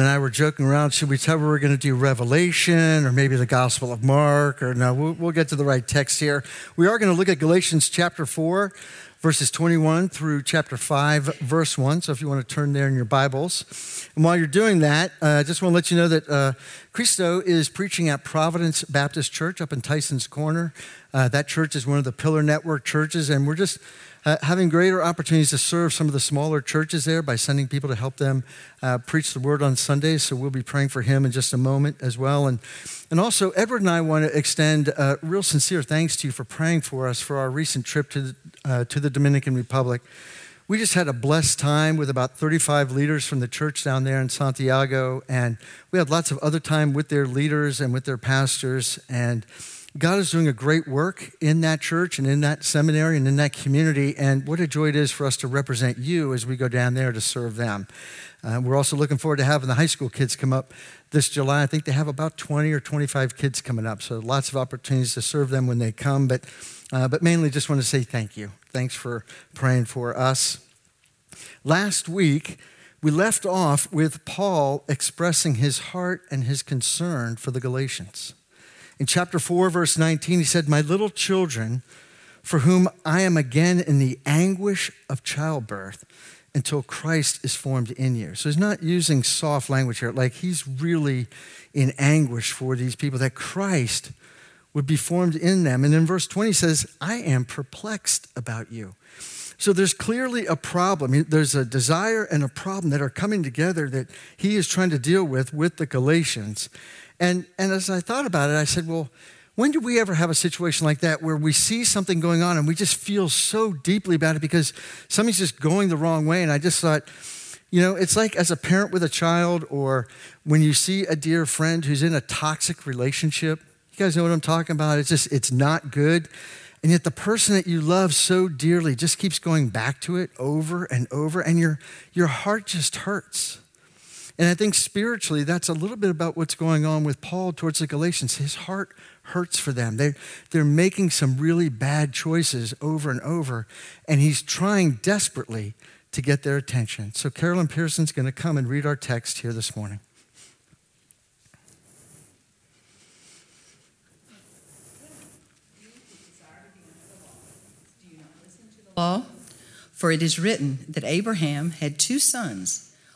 and I were joking around. Should we tell her we're going to do Revelation or maybe the Gospel of Mark? Or no, we'll, we'll get to the right text here. We are going to look at Galatians chapter 4, verses 21 through chapter 5, verse 1. So if you want to turn there in your Bibles. And while you're doing that, uh, I just want to let you know that uh, Cristo is preaching at Providence Baptist Church up in Tyson's Corner. Uh, that church is one of the Pillar Network churches, and we're just uh, having greater opportunities to serve some of the smaller churches there by sending people to help them uh, preach the word on Sundays. So we'll be praying for him in just a moment as well. And, and also, Edward and I want to extend uh, real sincere thanks to you for praying for us for our recent trip to the, uh, to the Dominican Republic. We just had a blessed time with about 35 leaders from the church down there in Santiago, and we had lots of other time with their leaders and with their pastors. And God is doing a great work in that church and in that seminary and in that community. And what a joy it is for us to represent you as we go down there to serve them. Uh, we're also looking forward to having the high school kids come up this July. I think they have about 20 or 25 kids coming up. So lots of opportunities to serve them when they come. But, uh, but mainly just want to say thank you. Thanks for praying for us. Last week, we left off with Paul expressing his heart and his concern for the Galatians. In chapter 4, verse 19, he said, My little children, for whom I am again in the anguish of childbirth until Christ is formed in you. So he's not using soft language here, like he's really in anguish for these people that Christ would be formed in them. And in verse 20 he says, I am perplexed about you. So there's clearly a problem. There's a desire and a problem that are coming together that he is trying to deal with with the Galatians. And, and as I thought about it, I said, well, when do we ever have a situation like that where we see something going on and we just feel so deeply about it because something's just going the wrong way? And I just thought, you know, it's like as a parent with a child or when you see a dear friend who's in a toxic relationship. You guys know what I'm talking about? It's just, it's not good. And yet the person that you love so dearly just keeps going back to it over and over, and your, your heart just hurts. And I think spiritually, that's a little bit about what's going on with Paul towards the Galatians. His heart hurts for them. They're, they're making some really bad choices over and over, and he's trying desperately to get their attention. So, Carolyn Pearson's going to come and read our text here this morning. Law, for it is written that Abraham had two sons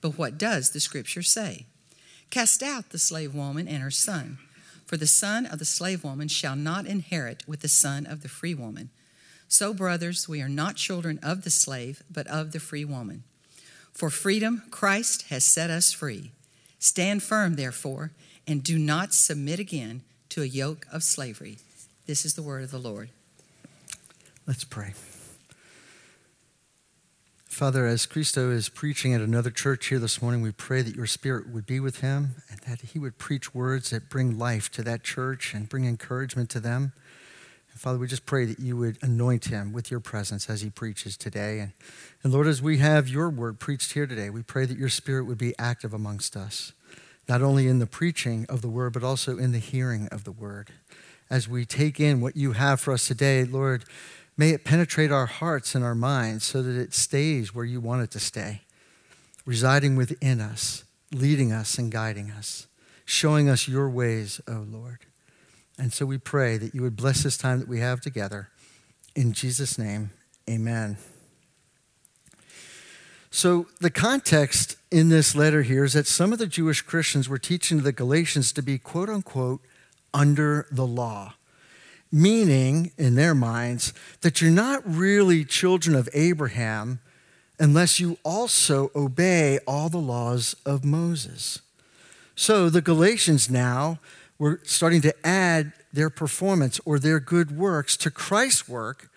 But what does the scripture say? Cast out the slave woman and her son, for the son of the slave woman shall not inherit with the son of the free woman. So, brothers, we are not children of the slave, but of the free woman. For freedom, Christ has set us free. Stand firm, therefore, and do not submit again to a yoke of slavery. This is the word of the Lord. Let's pray. Father, as Cristo is preaching at another church here this morning, we pray that your spirit would be with him and that he would preach words that bring life to that church and bring encouragement to them. And Father, we just pray that you would anoint him with your presence as he preaches today. And, and Lord, as we have your word preached here today, we pray that your spirit would be active amongst us, not only in the preaching of the word, but also in the hearing of the word. As we take in what you have for us today, Lord, May it penetrate our hearts and our minds so that it stays where you want it to stay, residing within us, leading us and guiding us, showing us your ways, O oh Lord. And so we pray that you would bless this time that we have together. In Jesus' name, amen. So, the context in this letter here is that some of the Jewish Christians were teaching the Galatians to be, quote unquote, under the law, meaning, in their minds, that you're not really children of Abraham unless you also obey all the laws of Moses. So, the Galatians now were starting to add their performance or their good works to Christ's work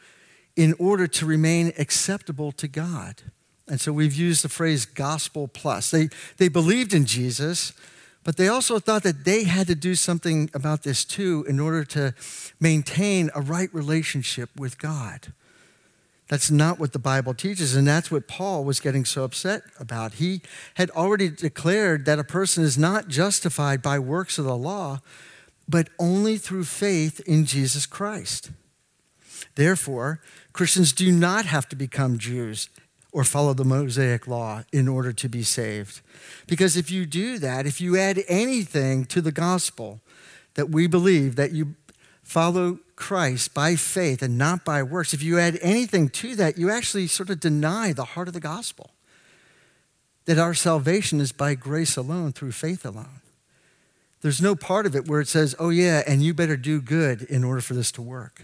in order to remain acceptable to God. And so we've used the phrase gospel plus. They, they believed in Jesus, but they also thought that they had to do something about this too in order to maintain a right relationship with God. That's not what the Bible teaches, and that's what Paul was getting so upset about. He had already declared that a person is not justified by works of the law, but only through faith in Jesus Christ. Therefore, Christians do not have to become Jews or follow the Mosaic law in order to be saved. Because if you do that, if you add anything to the gospel that we believe, that you follow Christ by faith and not by works, if you add anything to that, you actually sort of deny the heart of the gospel that our salvation is by grace alone, through faith alone. There's no part of it where it says, oh, yeah, and you better do good in order for this to work.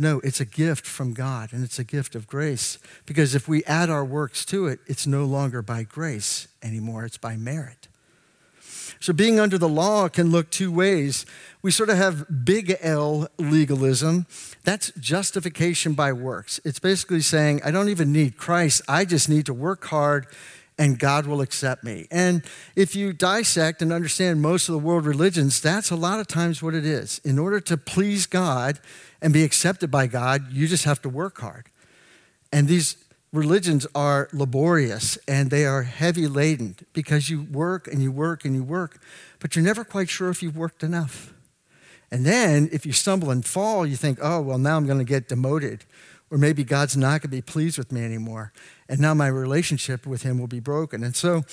No, it's a gift from God and it's a gift of grace. Because if we add our works to it, it's no longer by grace anymore, it's by merit. So being under the law can look two ways. We sort of have big L legalism. That's justification by works. It's basically saying, I don't even need Christ, I just need to work hard and God will accept me. And if you dissect and understand most of the world religions, that's a lot of times what it is. In order to please God, and be accepted by God, you just have to work hard. And these religions are laborious and they are heavy laden because you work and you work and you work, but you're never quite sure if you've worked enough. And then if you stumble and fall, you think, oh, well, now I'm going to get demoted. Or maybe God's not going to be pleased with me anymore. And now my relationship with Him will be broken. And so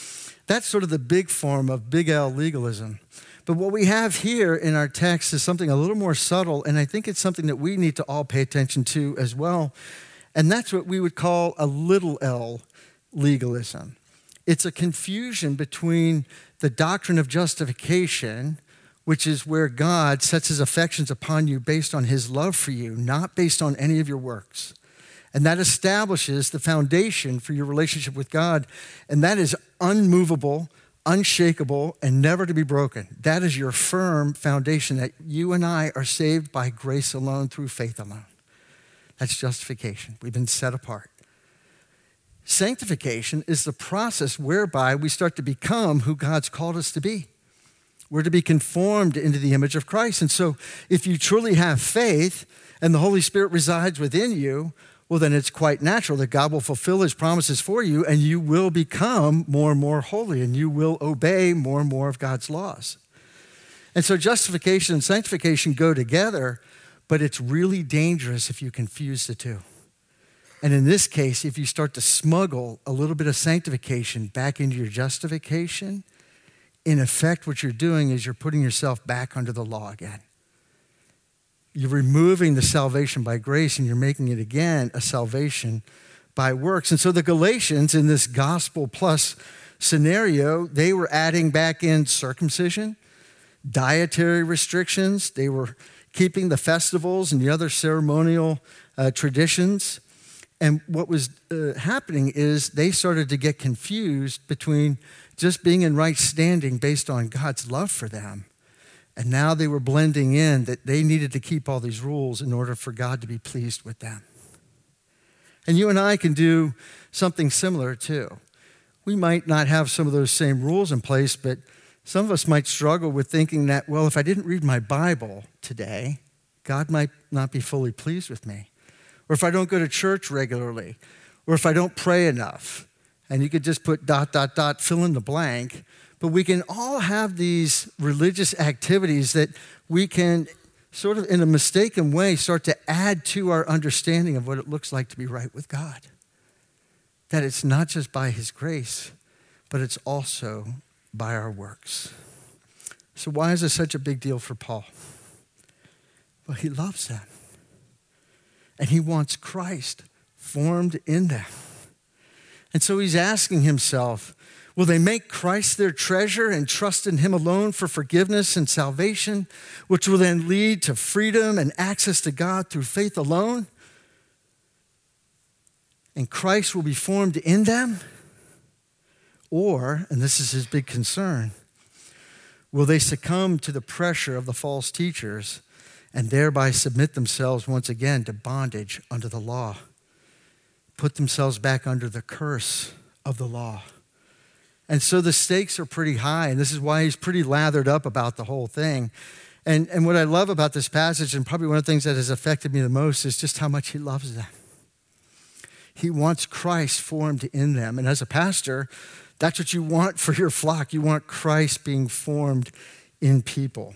that's sort of the big form of big L legalism. But what we have here in our text is something a little more subtle, and I think it's something that we need to all pay attention to as well. And that's what we would call a little l legalism. It's a confusion between the doctrine of justification, which is where God sets his affections upon you based on his love for you, not based on any of your works. And that establishes the foundation for your relationship with God. And that is unmovable, unshakable, and never to be broken. That is your firm foundation that you and I are saved by grace alone through faith alone. That's justification. We've been set apart. Sanctification is the process whereby we start to become who God's called us to be. We're to be conformed into the image of Christ. And so, if you truly have faith and the Holy Spirit resides within you, well, then it's quite natural that God will fulfill his promises for you and you will become more and more holy and you will obey more and more of God's laws. And so justification and sanctification go together, but it's really dangerous if you confuse the two. And in this case, if you start to smuggle a little bit of sanctification back into your justification, in effect, what you're doing is you're putting yourself back under the law again. You're removing the salvation by grace and you're making it again a salvation by works. And so the Galatians, in this gospel plus scenario, they were adding back in circumcision, dietary restrictions, they were keeping the festivals and the other ceremonial uh, traditions. And what was uh, happening is they started to get confused between just being in right standing based on God's love for them and now they were blending in that they needed to keep all these rules in order for God to be pleased with them. And you and I can do something similar too. We might not have some of those same rules in place, but some of us might struggle with thinking that, well, if I didn't read my Bible today, God might not be fully pleased with me. Or if I don't go to church regularly, or if I don't pray enough. And you could just put dot, dot, dot, fill in the blank but we can all have these religious activities that we can sort of in a mistaken way start to add to our understanding of what it looks like to be right with God. That it's not just by His grace, but it's also by our works. So, why is this such a big deal for Paul? Well, he loves them. And he wants Christ formed in them. And so he's asking himself, Will they make Christ their treasure and trust in him alone for forgiveness and salvation, which will then lead to freedom and access to God through faith alone? And Christ will be formed in them? Or, and this is his big concern, will they succumb to the pressure of the false teachers and thereby submit themselves once again to bondage under the law? Put themselves back under the curse of the law. And so the stakes are pretty high, and this is why he's pretty lathered up about the whole thing. And, and what I love about this passage, and probably one of the things that has affected me the most, is just how much he loves them. He wants Christ formed in them. And as a pastor, that's what you want for your flock. You want Christ being formed in people.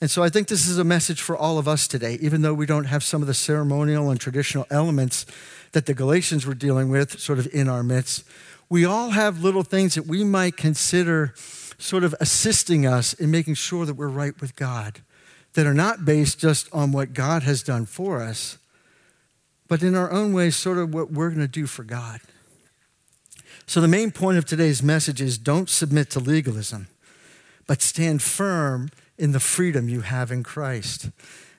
And so I think this is a message for all of us today, even though we don't have some of the ceremonial and traditional elements that the Galatians were dealing with sort of in our midst we all have little things that we might consider sort of assisting us in making sure that we're right with God, that are not based just on what God has done for us, but in our own ways, sort of what we're going to do for God. So, the main point of today's message is don't submit to legalism, but stand firm in the freedom you have in Christ.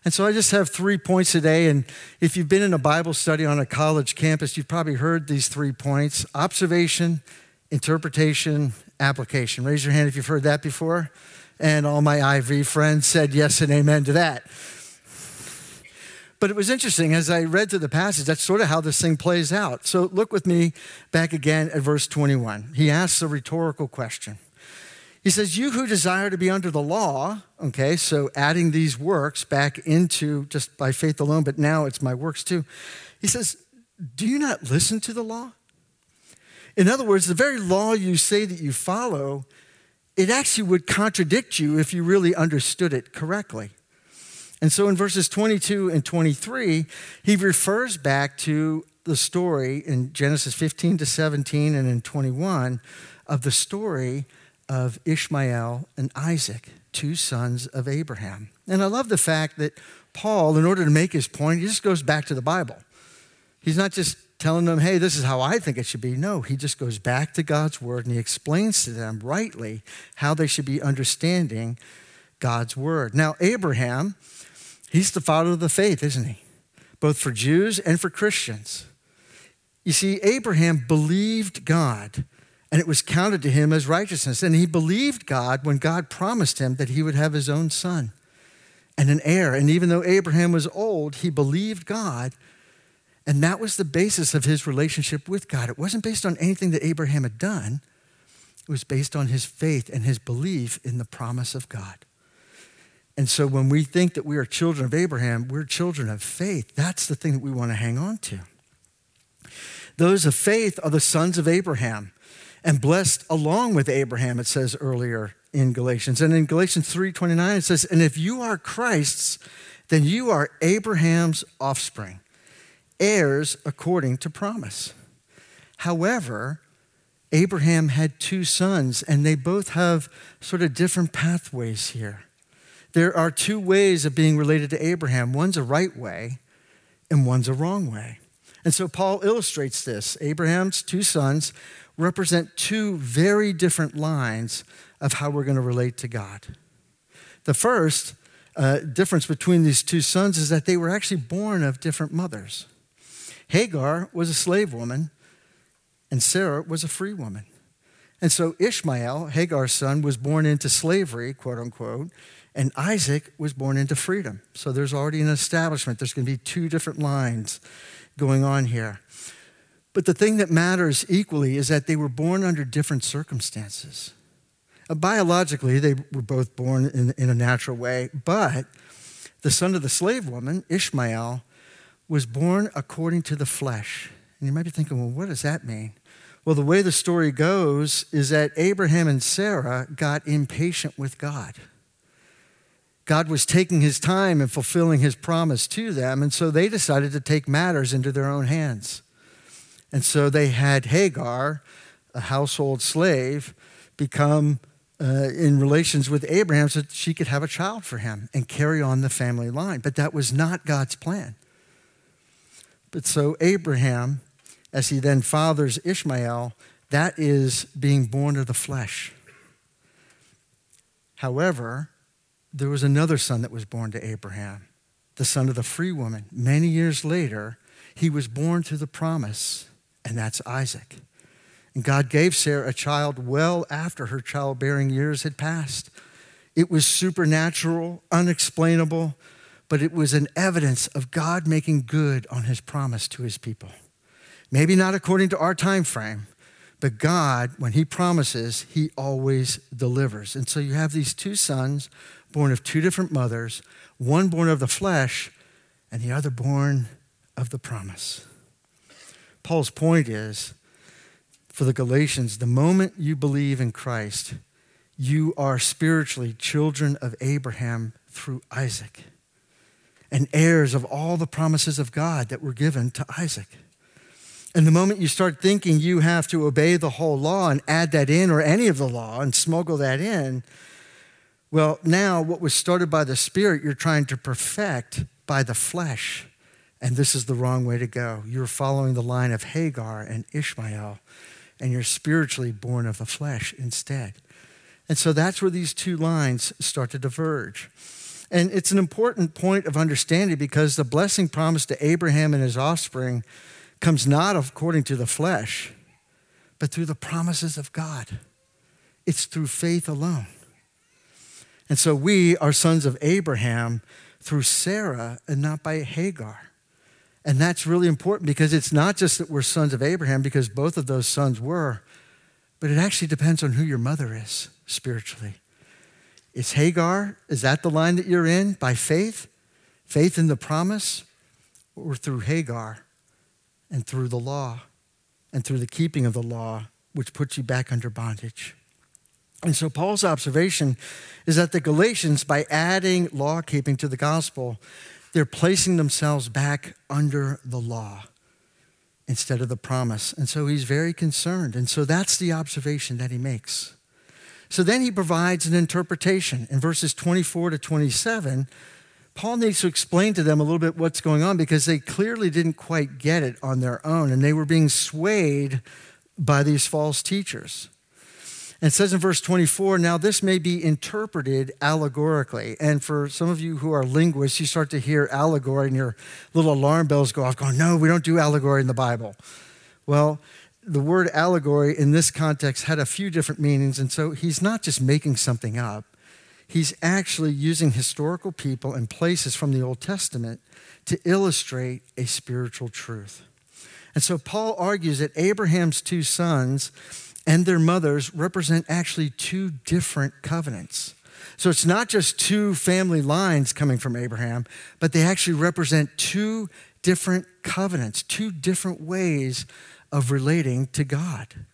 And so I just have three points today. And if you've been in a Bible study on a college campus, you've probably heard these three points observation, interpretation, application. Raise your hand if you've heard that before. And all my IV friends said yes and amen to that. But it was interesting as I read through the passage, that's sort of how this thing plays out. So look with me back again at verse 21. He asks a rhetorical question he says, You who desire to be under the law, okay, so adding these works back into just by faith alone, but now it's my works too. He says, Do you not listen to the law? In other words, the very law you say that you follow, it actually would contradict you if you really understood it correctly. And so in verses 22 and 23, he refers back to the story in Genesis 15 to 17 and in 21 of the story of Ishmael and Isaac, two sons of Abraham. And I love the fact that Paul, in order to make his point, he just goes back to the Bible. He's not just telling them, hey, this is how I think it should be. No, he just goes back to God's word and he explains to them rightly how they should be understanding God's word. Now, Abraham, he's the father of the faith, isn't he? Both for Jews and for Christians. You see, Abraham believed God and it was counted to him as righteousness. And he believed God when God promised him that he would have his own son and an heir. And even though Abraham was old, he believed God. And that was the basis of his relationship with God. It wasn't based on anything that Abraham had done, it was based on his faith and his belief in the promise of God. And so when we think that we are children of Abraham, we're children of faith. That's the thing that we want to hang on to. Those of faith are the sons of Abraham and blessed along with Abraham, it says earlier in Galatians. And in Galatians 3:29 it says, "And if you are Christ's, then you are Abraham's offspring, heirs according to promise." However, Abraham had two sons, and they both have sort of different pathways here. There are two ways of being related to Abraham one's a right way, and one's a wrong way. And so Paul illustrates this. Abraham's two sons represent two very different lines of how we're going to relate to God. The first uh, difference between these two sons is that they were actually born of different mothers. Hagar was a slave woman, and Sarah was a free woman. And so Ishmael, Hagar's son, was born into slavery, quote unquote, and Isaac was born into freedom. So there's already an establishment. There's going to be two different lines going on here. But the thing that matters equally is that they were born under different circumstances. Uh, biologically, they were both born in, in a natural way, but the son of the slave woman, Ishmael, was born according to the flesh. And you might be thinking, well, what does that mean? Well, the way the story goes is that Abraham and Sarah got impatient with God. God was taking his time and fulfilling his promise to them, and so they decided to take matters into their own hands. And so they had Hagar, a household slave, become uh, in relations with Abraham so she could have a child for him and carry on the family line. But that was not God's plan. But so Abraham as he then fathers Ishmael, that is being born of the flesh. However, there was another son that was born to Abraham, the son of the free woman. Many years later, he was born to the promise, and that's Isaac. And God gave Sarah a child well after her childbearing years had passed. It was supernatural, unexplainable, but it was an evidence of God making good on his promise to his people. Maybe not according to our time frame, but God, when he promises, he always delivers. And so you have these two sons born of two different mothers, one born of the flesh and the other born of the promise. Paul's point is for the Galatians, the moment you believe in Christ, you are spiritually children of Abraham through Isaac and heirs of all the promises of God that were given to Isaac. And the moment you start thinking you have to obey the whole law and add that in or any of the law and smuggle that in, well, now what was started by the Spirit, you're trying to perfect by the flesh. And this is the wrong way to go. You're following the line of Hagar and Ishmael, and you're spiritually born of the flesh instead. And so that's where these two lines start to diverge. And it's an important point of understanding because the blessing promised to Abraham and his offspring comes not according to the flesh, but through the promises of God. It's through faith alone. And so we are sons of Abraham through Sarah and not by Hagar. And that's really important because it's not just that we're sons of Abraham, because both of those sons were, but it actually depends on who your mother is spiritually. Is Hagar, is that the line that you're in by faith? Faith in the promise? Or through Hagar and through the law and through the keeping of the law, which puts you back under bondage? And so Paul's observation is that the Galatians, by adding law keeping to the gospel, they're placing themselves back under the law instead of the promise. And so he's very concerned. And so that's the observation that he makes. So then he provides an interpretation. In verses 24 to 27, Paul needs to explain to them a little bit what's going on because they clearly didn't quite get it on their own and they were being swayed by these false teachers. And says in verse 24, now this may be interpreted allegorically. And for some of you who are linguists, you start to hear allegory and your little alarm bells go off, going, no, we don't do allegory in the Bible. Well, the word allegory in this context had a few different meanings, and so he's not just making something up. He's actually using historical people and places from the Old Testament to illustrate a spiritual truth. And so Paul argues that Abraham's two sons and their mothers represent actually two different covenants. So it's not just two family lines coming from Abraham, but they actually represent two different covenants, two different ways of relating to God.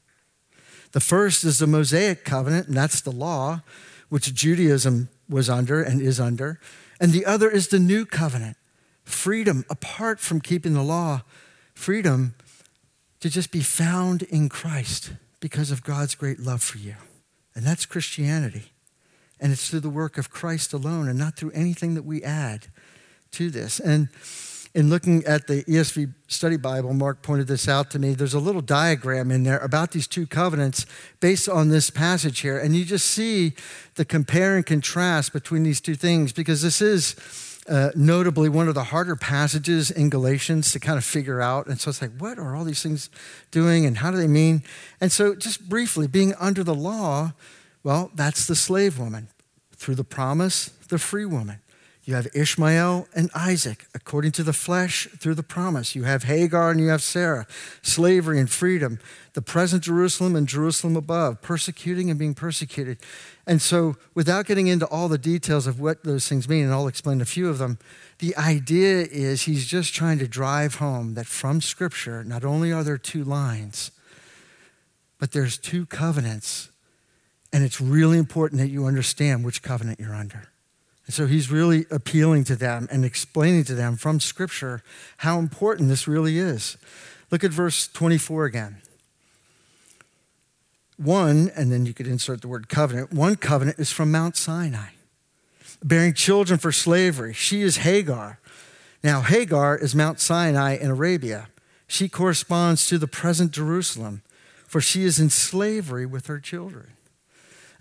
The first is the Mosaic covenant, and that's the law, which Judaism was under and is under. And the other is the new covenant, freedom apart from keeping the law, freedom to just be found in Christ because of God's great love for you. And that's Christianity. And it's through the work of Christ alone and not through anything that we add to this. And in looking at the ESV study Bible, Mark pointed this out to me. There's a little diagram in there about these two covenants based on this passage here. And you just see the compare and contrast between these two things because this is uh, notably one of the harder passages in Galatians to kind of figure out. And so it's like, what are all these things doing and how do they mean? And so, just briefly, being under the law, well, that's the slave woman. Through the promise, the free woman. You have Ishmael and Isaac, according to the flesh, through the promise. You have Hagar and you have Sarah, slavery and freedom, the present Jerusalem and Jerusalem above, persecuting and being persecuted. And so, without getting into all the details of what those things mean, and I'll explain a few of them, the idea is he's just trying to drive home that from Scripture, not only are there two lines, but there's two covenants. And it's really important that you understand which covenant you're under. And so he's really appealing to them and explaining to them from Scripture how important this really is. Look at verse 24 again. One, and then you could insert the word covenant, one covenant is from Mount Sinai, bearing children for slavery. She is Hagar. Now, Hagar is Mount Sinai in Arabia. She corresponds to the present Jerusalem, for she is in slavery with her children.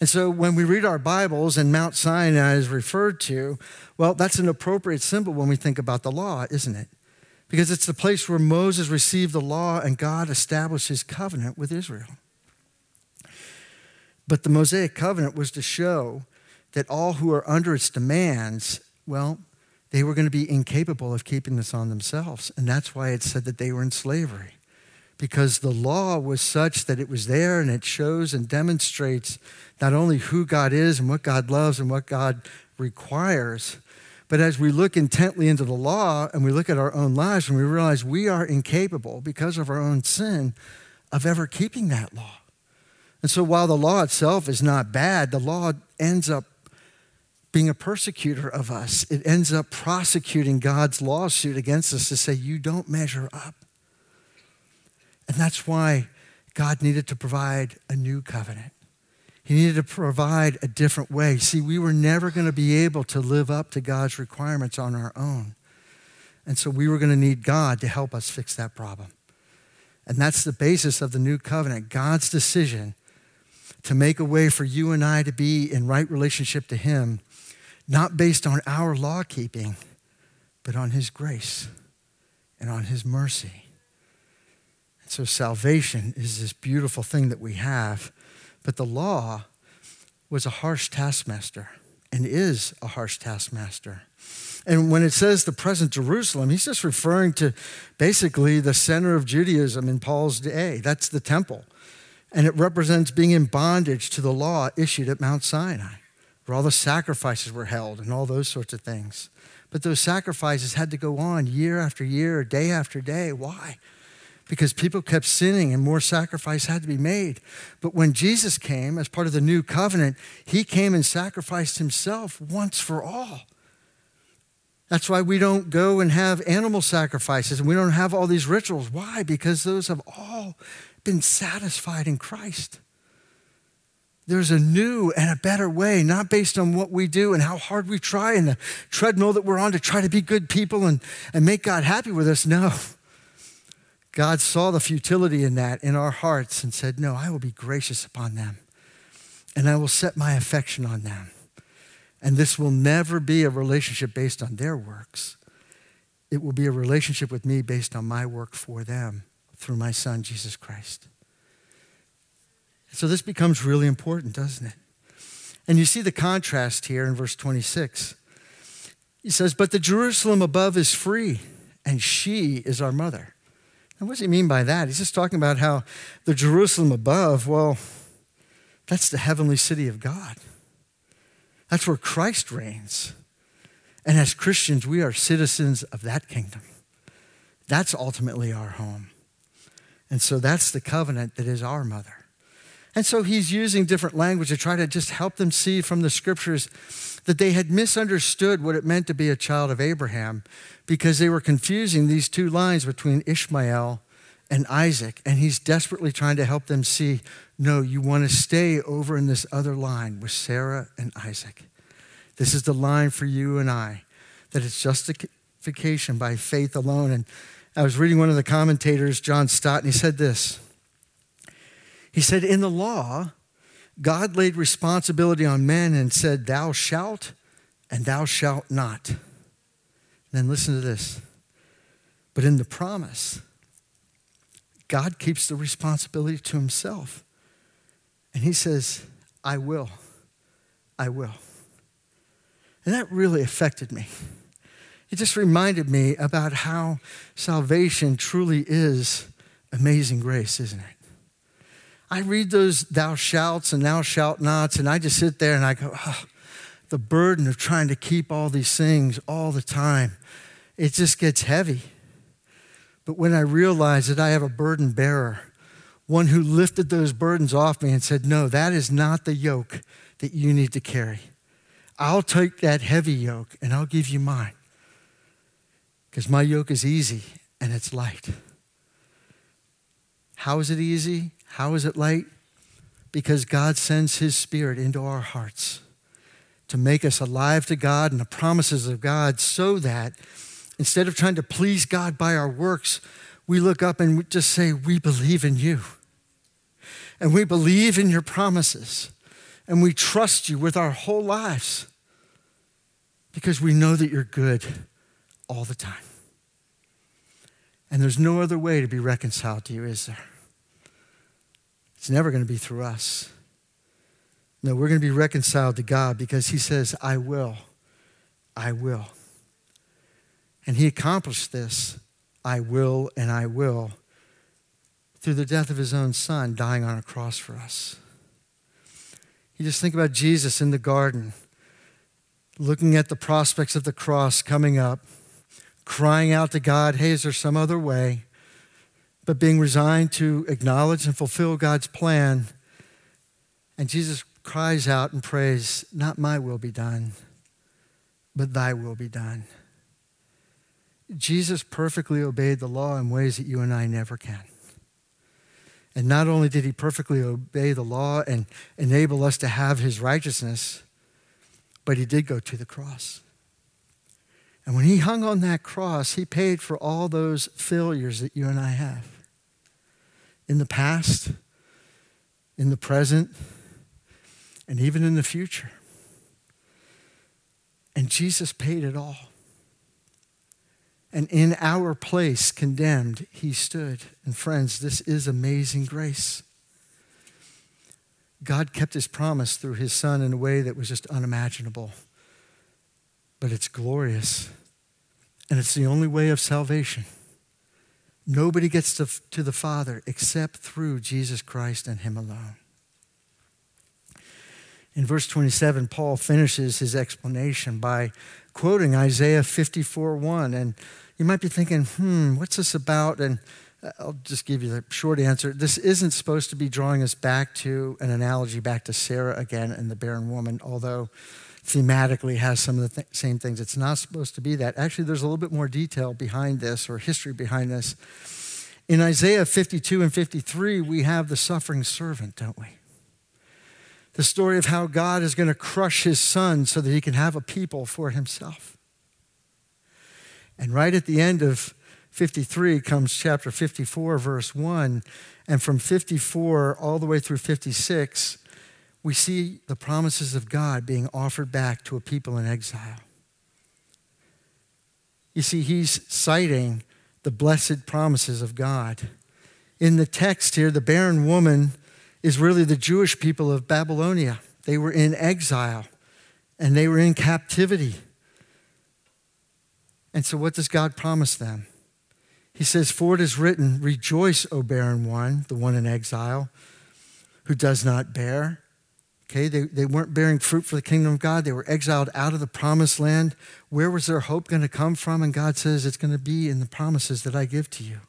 And so when we read our Bibles and Mount Sinai is referred to, well, that's an appropriate symbol when we think about the law, isn't it? Because it's the place where Moses received the law and God established his covenant with Israel. But the Mosaic covenant was to show that all who are under its demands, well, they were going to be incapable of keeping this on themselves. And that's why it said that they were in slavery. Because the law was such that it was there and it shows and demonstrates not only who God is and what God loves and what God requires, but as we look intently into the law and we look at our own lives and we realize we are incapable because of our own sin of ever keeping that law. And so while the law itself is not bad, the law ends up being a persecutor of us. It ends up prosecuting God's lawsuit against us to say, You don't measure up. And that's why God needed to provide a new covenant. He needed to provide a different way. See, we were never going to be able to live up to God's requirements on our own. And so we were going to need God to help us fix that problem. And that's the basis of the new covenant God's decision to make a way for you and I to be in right relationship to Him, not based on our law keeping, but on His grace and on His mercy. So salvation is this beautiful thing that we have but the law was a harsh taskmaster and is a harsh taskmaster. And when it says the present Jerusalem, he's just referring to basically the center of Judaism in Paul's day. That's the temple. And it represents being in bondage to the law issued at Mount Sinai, where all the sacrifices were held and all those sorts of things. But those sacrifices had to go on year after year, day after day. Why? Because people kept sinning and more sacrifice had to be made. But when Jesus came as part of the new covenant, he came and sacrificed himself once for all. That's why we don't go and have animal sacrifices and we don't have all these rituals. Why? Because those have all been satisfied in Christ. There's a new and a better way, not based on what we do and how hard we try and the treadmill that we're on to try to be good people and, and make God happy with us. No. God saw the futility in that in our hearts and said, No, I will be gracious upon them and I will set my affection on them. And this will never be a relationship based on their works. It will be a relationship with me based on my work for them through my son, Jesus Christ. So this becomes really important, doesn't it? And you see the contrast here in verse 26. He says, But the Jerusalem above is free, and she is our mother. And what does he mean by that? He's just talking about how the Jerusalem above, well, that's the heavenly city of God. That's where Christ reigns. And as Christians, we are citizens of that kingdom. That's ultimately our home. And so that's the covenant that is our mother. And so he's using different language to try to just help them see from the scriptures that they had misunderstood what it meant to be a child of Abraham because they were confusing these two lines between Ishmael and Isaac. And he's desperately trying to help them see no, you want to stay over in this other line with Sarah and Isaac. This is the line for you and I, that it's justification by faith alone. And I was reading one of the commentators, John Stott, and he said this. He said, In the law, God laid responsibility on men and said, Thou shalt and thou shalt not. Then listen to this. But in the promise, God keeps the responsibility to himself. And he says, I will. I will. And that really affected me. It just reminded me about how salvation truly is amazing grace, isn't it? I read those thou shalts and thou shalt nots, and I just sit there and I go, oh, the burden of trying to keep all these things all the time, it just gets heavy. But when I realize that I have a burden bearer, one who lifted those burdens off me and said, No, that is not the yoke that you need to carry. I'll take that heavy yoke and I'll give you mine. Because my yoke is easy and it's light. How is it easy? How is it light? Because God sends His Spirit into our hearts to make us alive to God and the promises of God so that instead of trying to please God by our works, we look up and we just say, We believe in you. And we believe in your promises. And we trust you with our whole lives because we know that you're good all the time. And there's no other way to be reconciled to you, is there? It's never going to be through us. No, we're going to be reconciled to God because He says, I will. I will. And He accomplished this I will and I will through the death of His own Son dying on a cross for us. You just think about Jesus in the garden, looking at the prospects of the cross coming up, crying out to God, Hey, is there some other way? But being resigned to acknowledge and fulfill God's plan. And Jesus cries out and prays, Not my will be done, but thy will be done. Jesus perfectly obeyed the law in ways that you and I never can. And not only did he perfectly obey the law and enable us to have his righteousness, but he did go to the cross. And when he hung on that cross, he paid for all those failures that you and I have in the past, in the present, and even in the future. And Jesus paid it all. And in our place, condemned, he stood. And friends, this is amazing grace. God kept his promise through his son in a way that was just unimaginable. But it's glorious. And it's the only way of salvation. Nobody gets to, to the Father except through Jesus Christ and him alone. In verse 27, Paul finishes his explanation by quoting Isaiah 54 1. And you might be thinking, hmm, what's this about? And I'll just give you the short answer. This isn't supposed to be drawing us back to an analogy back to Sarah again and the barren woman, although thematically has some of the th- same things. It's not supposed to be that. Actually, there's a little bit more detail behind this or history behind this. In Isaiah 52 and 53, we have the suffering servant, don't we? the story of how God is going to crush his son so that he can have a people for himself. And right at the end of 53 comes chapter 54, verse 1. And from 54 all the way through 56, we see the promises of God being offered back to a people in exile. You see, he's citing the blessed promises of God. In the text here, the barren woman is really the Jewish people of Babylonia. They were in exile and they were in captivity. And so, what does God promise them? He says, For it is written, Rejoice, O barren one, the one in exile, who does not bear. Okay, they, they weren't bearing fruit for the kingdom of God. They were exiled out of the promised land. Where was their hope going to come from? And God says, It's going to be in the promises that I give to you.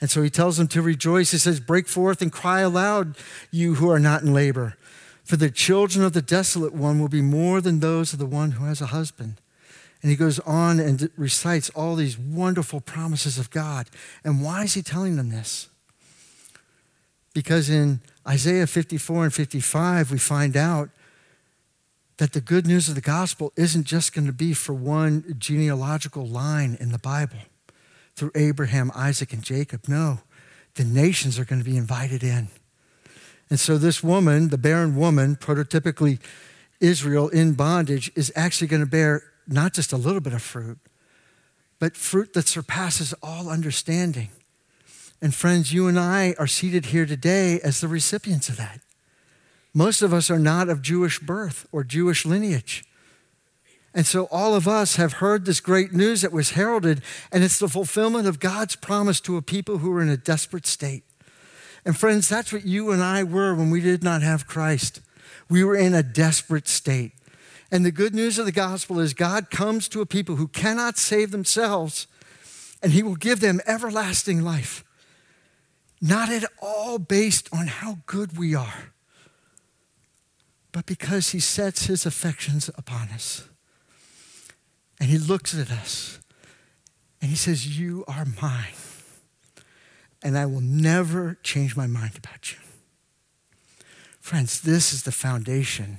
And so he tells them to rejoice. He says, Break forth and cry aloud, you who are not in labor. For the children of the desolate one will be more than those of the one who has a husband. And he goes on and recites all these wonderful promises of God. And why is he telling them this? Because in Isaiah 54 and 55, we find out that the good news of the gospel isn't just going to be for one genealogical line in the Bible through Abraham, Isaac, and Jacob. No, the nations are going to be invited in. And so, this woman, the barren woman, prototypically Israel in bondage, is actually going to bear not just a little bit of fruit, but fruit that surpasses all understanding. And, friends, you and I are seated here today as the recipients of that. Most of us are not of Jewish birth or Jewish lineage. And so all of us have heard this great news that was heralded, and it's the fulfillment of God's promise to a people who are in a desperate state. And friends, that's what you and I were when we did not have Christ. We were in a desperate state. And the good news of the gospel is God comes to a people who cannot save themselves, and he will give them everlasting life. Not at all based on how good we are, but because he sets his affections upon us. And he looks at us and he says, You are mine. And I will never change my mind about you. Friends, this is the foundation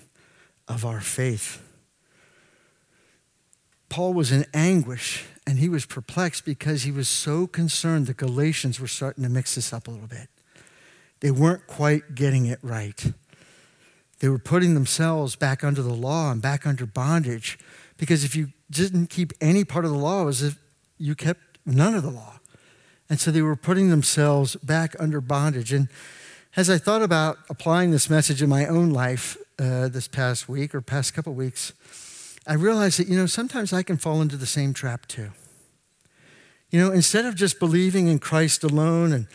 of our faith. Paul was in anguish and he was perplexed because he was so concerned the Galatians were starting to mix this up a little bit. They weren't quite getting it right. They were putting themselves back under the law and back under bondage because if you didn't keep any part of the law, it was as if you kept none of the law. And so they were putting themselves back under bondage. And as I thought about applying this message in my own life uh, this past week or past couple weeks, I realized that, you know, sometimes I can fall into the same trap too. You know, instead of just believing in Christ alone and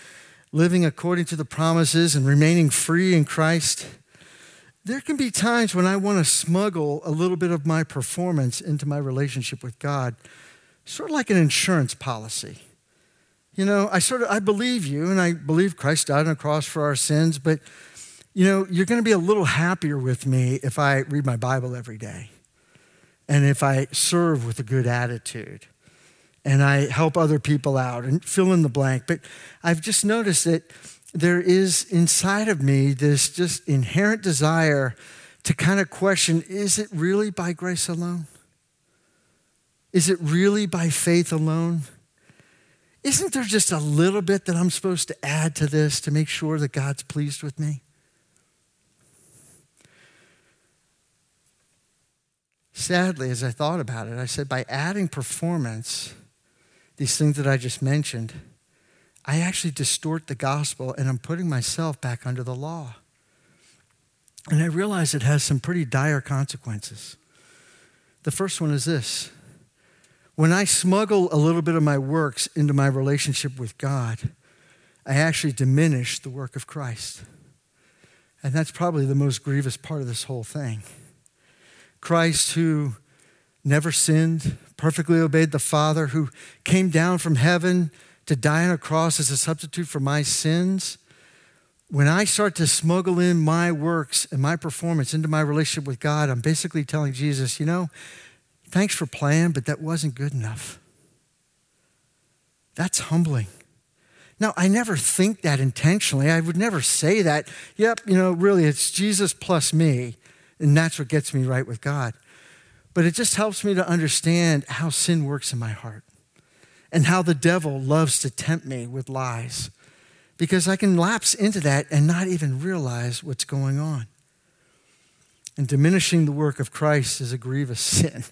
living according to the promises and remaining free in Christ, there can be times when I want to smuggle a little bit of my performance into my relationship with God, sort of like an insurance policy. You know, I sort of I believe you and I believe Christ died on the cross for our sins, but you know, you're going to be a little happier with me if I read my Bible every day. And if I serve with a good attitude and I help other people out and fill in the blank. But I've just noticed that there is inside of me this just inherent desire to kind of question is it really by grace alone? Is it really by faith alone? Isn't there just a little bit that I'm supposed to add to this to make sure that God's pleased with me? Sadly, as I thought about it, I said by adding performance, these things that I just mentioned, I actually distort the gospel and I'm putting myself back under the law. And I realize it has some pretty dire consequences. The first one is this when I smuggle a little bit of my works into my relationship with God, I actually diminish the work of Christ. And that's probably the most grievous part of this whole thing. Christ, who never sinned, perfectly obeyed the Father, who came down from heaven to die on a cross as a substitute for my sins, when I start to smuggle in my works and my performance into my relationship with God, I'm basically telling Jesus, you know, thanks for playing, but that wasn't good enough. That's humbling. Now, I never think that intentionally. I would never say that, yep, you know, really, it's Jesus plus me, and that's what gets me right with God. But it just helps me to understand how sin works in my heart and how the devil loves to tempt me with lies because I can lapse into that and not even realize what's going on. And diminishing the work of Christ is a grievous sin.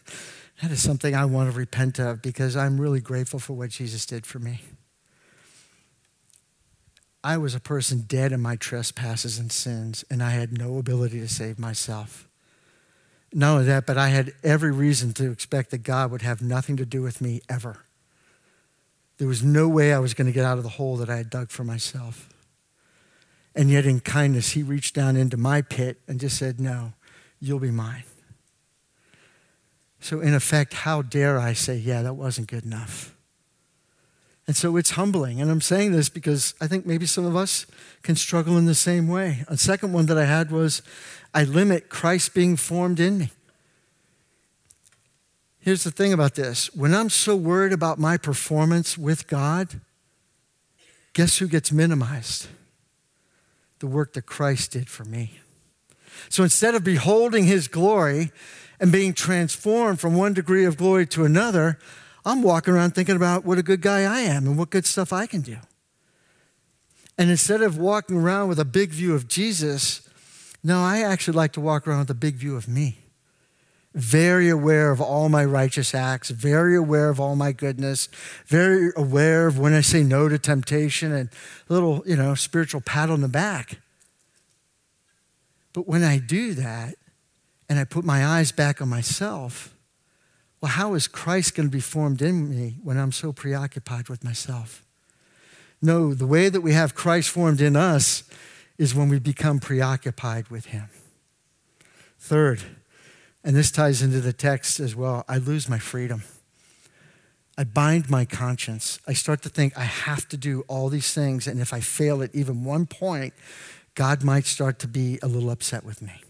That is something I want to repent of because I'm really grateful for what Jesus did for me. I was a person dead in my trespasses and sins, and I had no ability to save myself. Not only that, but I had every reason to expect that God would have nothing to do with me ever. There was no way I was going to get out of the hole that I had dug for myself. And yet, in kindness, He reached down into my pit and just said, No, you'll be mine. So, in effect, how dare I say, Yeah, that wasn't good enough? And so it's humbling. And I'm saying this because I think maybe some of us can struggle in the same way. A second one that I had was I limit Christ being formed in me. Here's the thing about this when I'm so worried about my performance with God, guess who gets minimized? The work that Christ did for me. So instead of beholding his glory and being transformed from one degree of glory to another, I'm walking around thinking about what a good guy I am and what good stuff I can do. And instead of walking around with a big view of Jesus, no, I actually like to walk around with a big view of me. Very aware of all my righteous acts, very aware of all my goodness, very aware of when I say no to temptation and a little, you know, spiritual pat on the back. But when I do that and I put my eyes back on myself, well, how is Christ going to be formed in me when I'm so preoccupied with myself? No, the way that we have Christ formed in us is when we become preoccupied with Him. Third, and this ties into the text as well, I lose my freedom. I bind my conscience. I start to think I have to do all these things, and if I fail at even one point, God might start to be a little upset with me.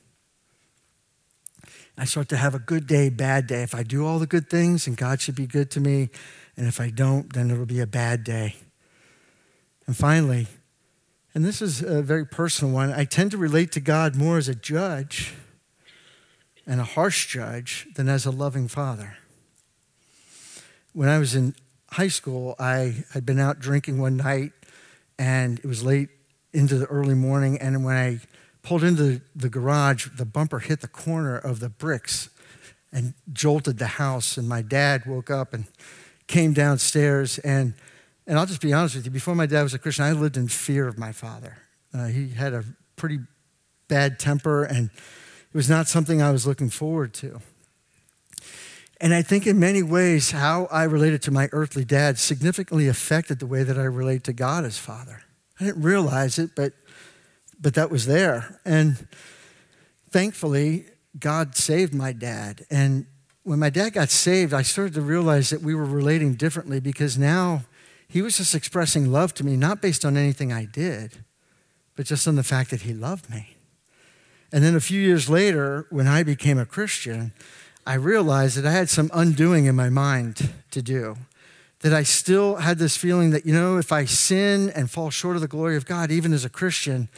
I start to have a good day, bad day. If I do all the good things, and God should be good to me, and if I don't, then it'll be a bad day. And finally, and this is a very personal one, I tend to relate to God more as a judge and a harsh judge than as a loving father. when I was in high school, I had been out drinking one night and it was late into the early morning. And when I pulled into the garage, the bumper hit the corner of the bricks and jolted the house. And my dad woke up and came downstairs. And, and I'll just be honest with you before my dad was a Christian, I lived in fear of my father. Uh, he had a pretty bad temper, and it was not something I was looking forward to. And I think in many ways, how I related to my earthly dad significantly affected the way that I relate to God as Father. I didn't realize it, but, but that was there. And thankfully, God saved my dad. And when my dad got saved, I started to realize that we were relating differently because now he was just expressing love to me, not based on anything I did, but just on the fact that he loved me. And then a few years later, when I became a Christian, I realized that I had some undoing in my mind to do. That I still had this feeling that, you know, if I sin and fall short of the glory of God, even as a Christian,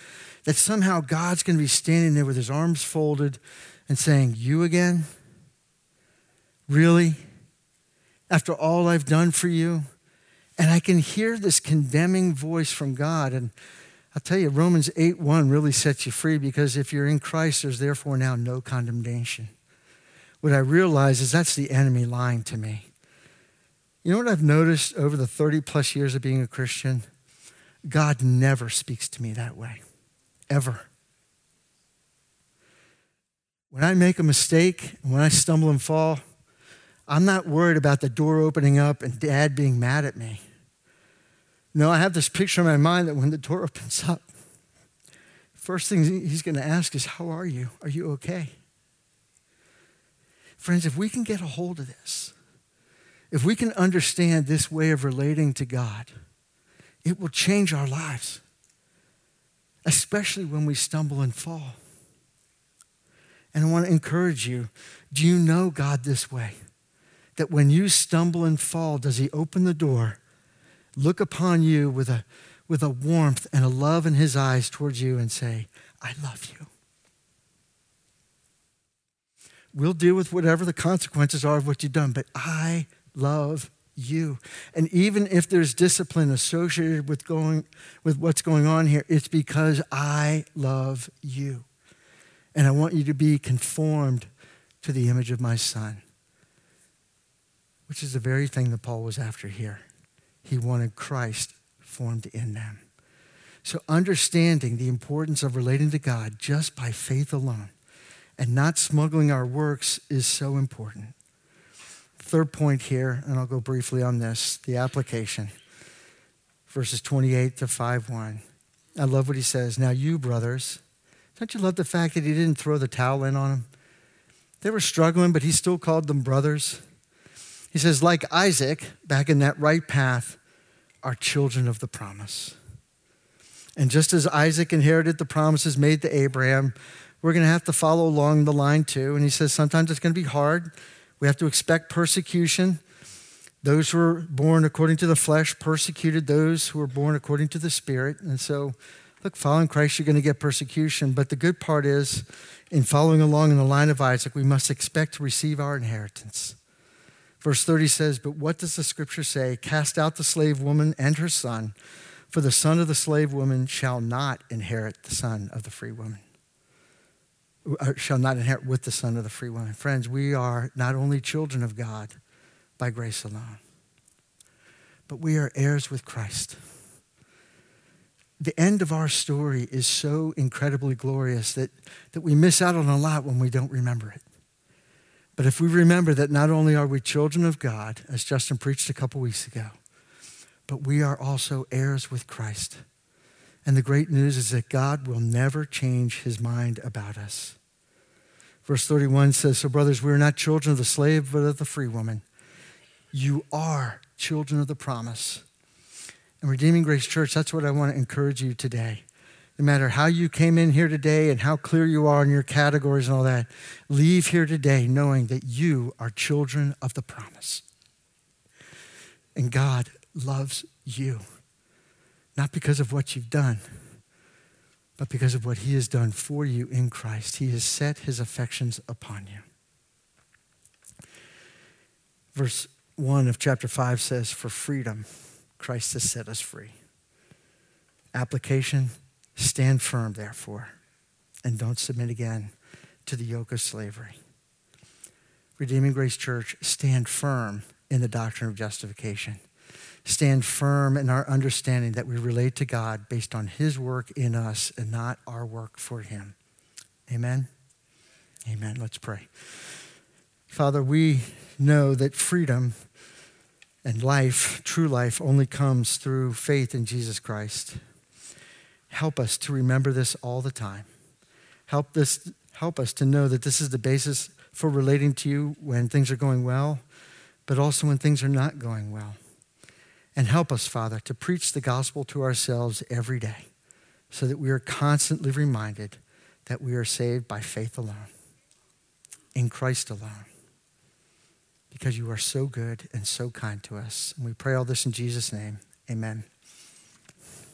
that somehow God's going to be standing there with his arms folded and saying, You again? Really? After all I've done for you? And I can hear this condemning voice from God. And I'll tell you, Romans 8 1 really sets you free because if you're in Christ, there's therefore now no condemnation what I realize is that's the enemy lying to me. You know what I've noticed over the 30 plus years of being a Christian? God never speaks to me that way, ever. When I make a mistake, and when I stumble and fall, I'm not worried about the door opening up and dad being mad at me. No, I have this picture in my mind that when the door opens up, first thing he's going to ask is, How are you? Are you okay? Friends, if we can get a hold of this, if we can understand this way of relating to God, it will change our lives, especially when we stumble and fall. And I want to encourage you do you know God this way? That when you stumble and fall, does He open the door, look upon you with a, with a warmth and a love in His eyes towards you, and say, I love you? We'll deal with whatever the consequences are of what you've done, but I love you. And even if there's discipline associated with going with what's going on here, it's because I love you. And I want you to be conformed to the image of my son. Which is the very thing that Paul was after here. He wanted Christ formed in them. So understanding the importance of relating to God just by faith alone and not smuggling our works is so important. Third point here, and I'll go briefly on this the application. Verses 28 to 5 1. I love what he says. Now, you brothers, don't you love the fact that he didn't throw the towel in on them? They were struggling, but he still called them brothers. He says, like Isaac, back in that right path, are children of the promise. And just as Isaac inherited the promises made to Abraham, we're going to have to follow along the line too. And he says sometimes it's going to be hard. We have to expect persecution. Those who were born according to the flesh persecuted those who were born according to the spirit. And so, look, following Christ, you're going to get persecution. But the good part is, in following along in the line of Isaac, we must expect to receive our inheritance. Verse 30 says, But what does the scripture say? Cast out the slave woman and her son, for the son of the slave woman shall not inherit the son of the free woman. Uh, shall not inherit with the son of the free woman. Friends, we are not only children of God by grace alone, but we are heirs with Christ. The end of our story is so incredibly glorious that, that we miss out on a lot when we don't remember it. But if we remember that not only are we children of God, as Justin preached a couple weeks ago, but we are also heirs with Christ and the great news is that God will never change his mind about us. Verse 31 says, So, brothers, we are not children of the slave, but of the free woman. You are children of the promise. And Redeeming Grace Church, that's what I want to encourage you today. No matter how you came in here today and how clear you are in your categories and all that, leave here today knowing that you are children of the promise. And God loves you not because of what you've done, but because of what he has done for you in Christ. He has set his affections upon you. Verse 1 of chapter 5 says, For freedom, Christ has set us free. Application stand firm, therefore, and don't submit again to the yoke of slavery. Redeeming Grace Church, stand firm in the doctrine of justification. Stand firm in our understanding that we relate to God based on His work in us and not our work for Him. Amen. Amen. Let's pray. Father, we know that freedom and life, true life, only comes through faith in Jesus Christ. Help us to remember this all the time. Help, this, help us to know that this is the basis for relating to you when things are going well, but also when things are not going well. And help us, Father, to preach the gospel to ourselves every day so that we are constantly reminded that we are saved by faith alone, in Christ alone, because you are so good and so kind to us. And we pray all this in Jesus' name. Amen.